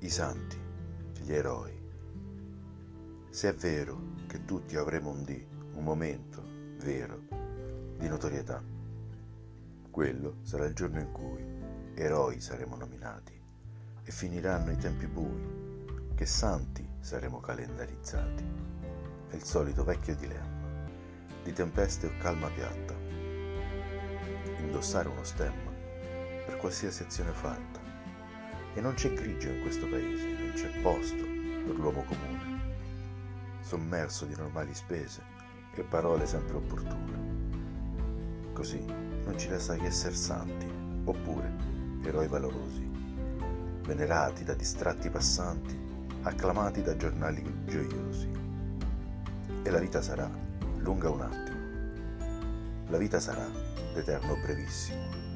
i santi, gli eroi. Se è vero che tutti avremo un dì, un momento vero di notorietà, quello sarà il giorno in cui eroi saremo nominati e finiranno i tempi bui, che santi saremo calendarizzati. È il solito vecchio dilemma di tempeste o calma piatta. Indossare uno stemma per qualsiasi azione fatta e non c'è grigio in questo paese, non c'è posto per l'uomo comune, sommerso di normali spese e parole sempre opportune. Così non ci resta che essere santi, oppure eroi valorosi, venerati da distratti passanti, acclamati da giornali gioiosi. E la vita sarà lunga un attimo, la vita sarà d'eterno brevissimo.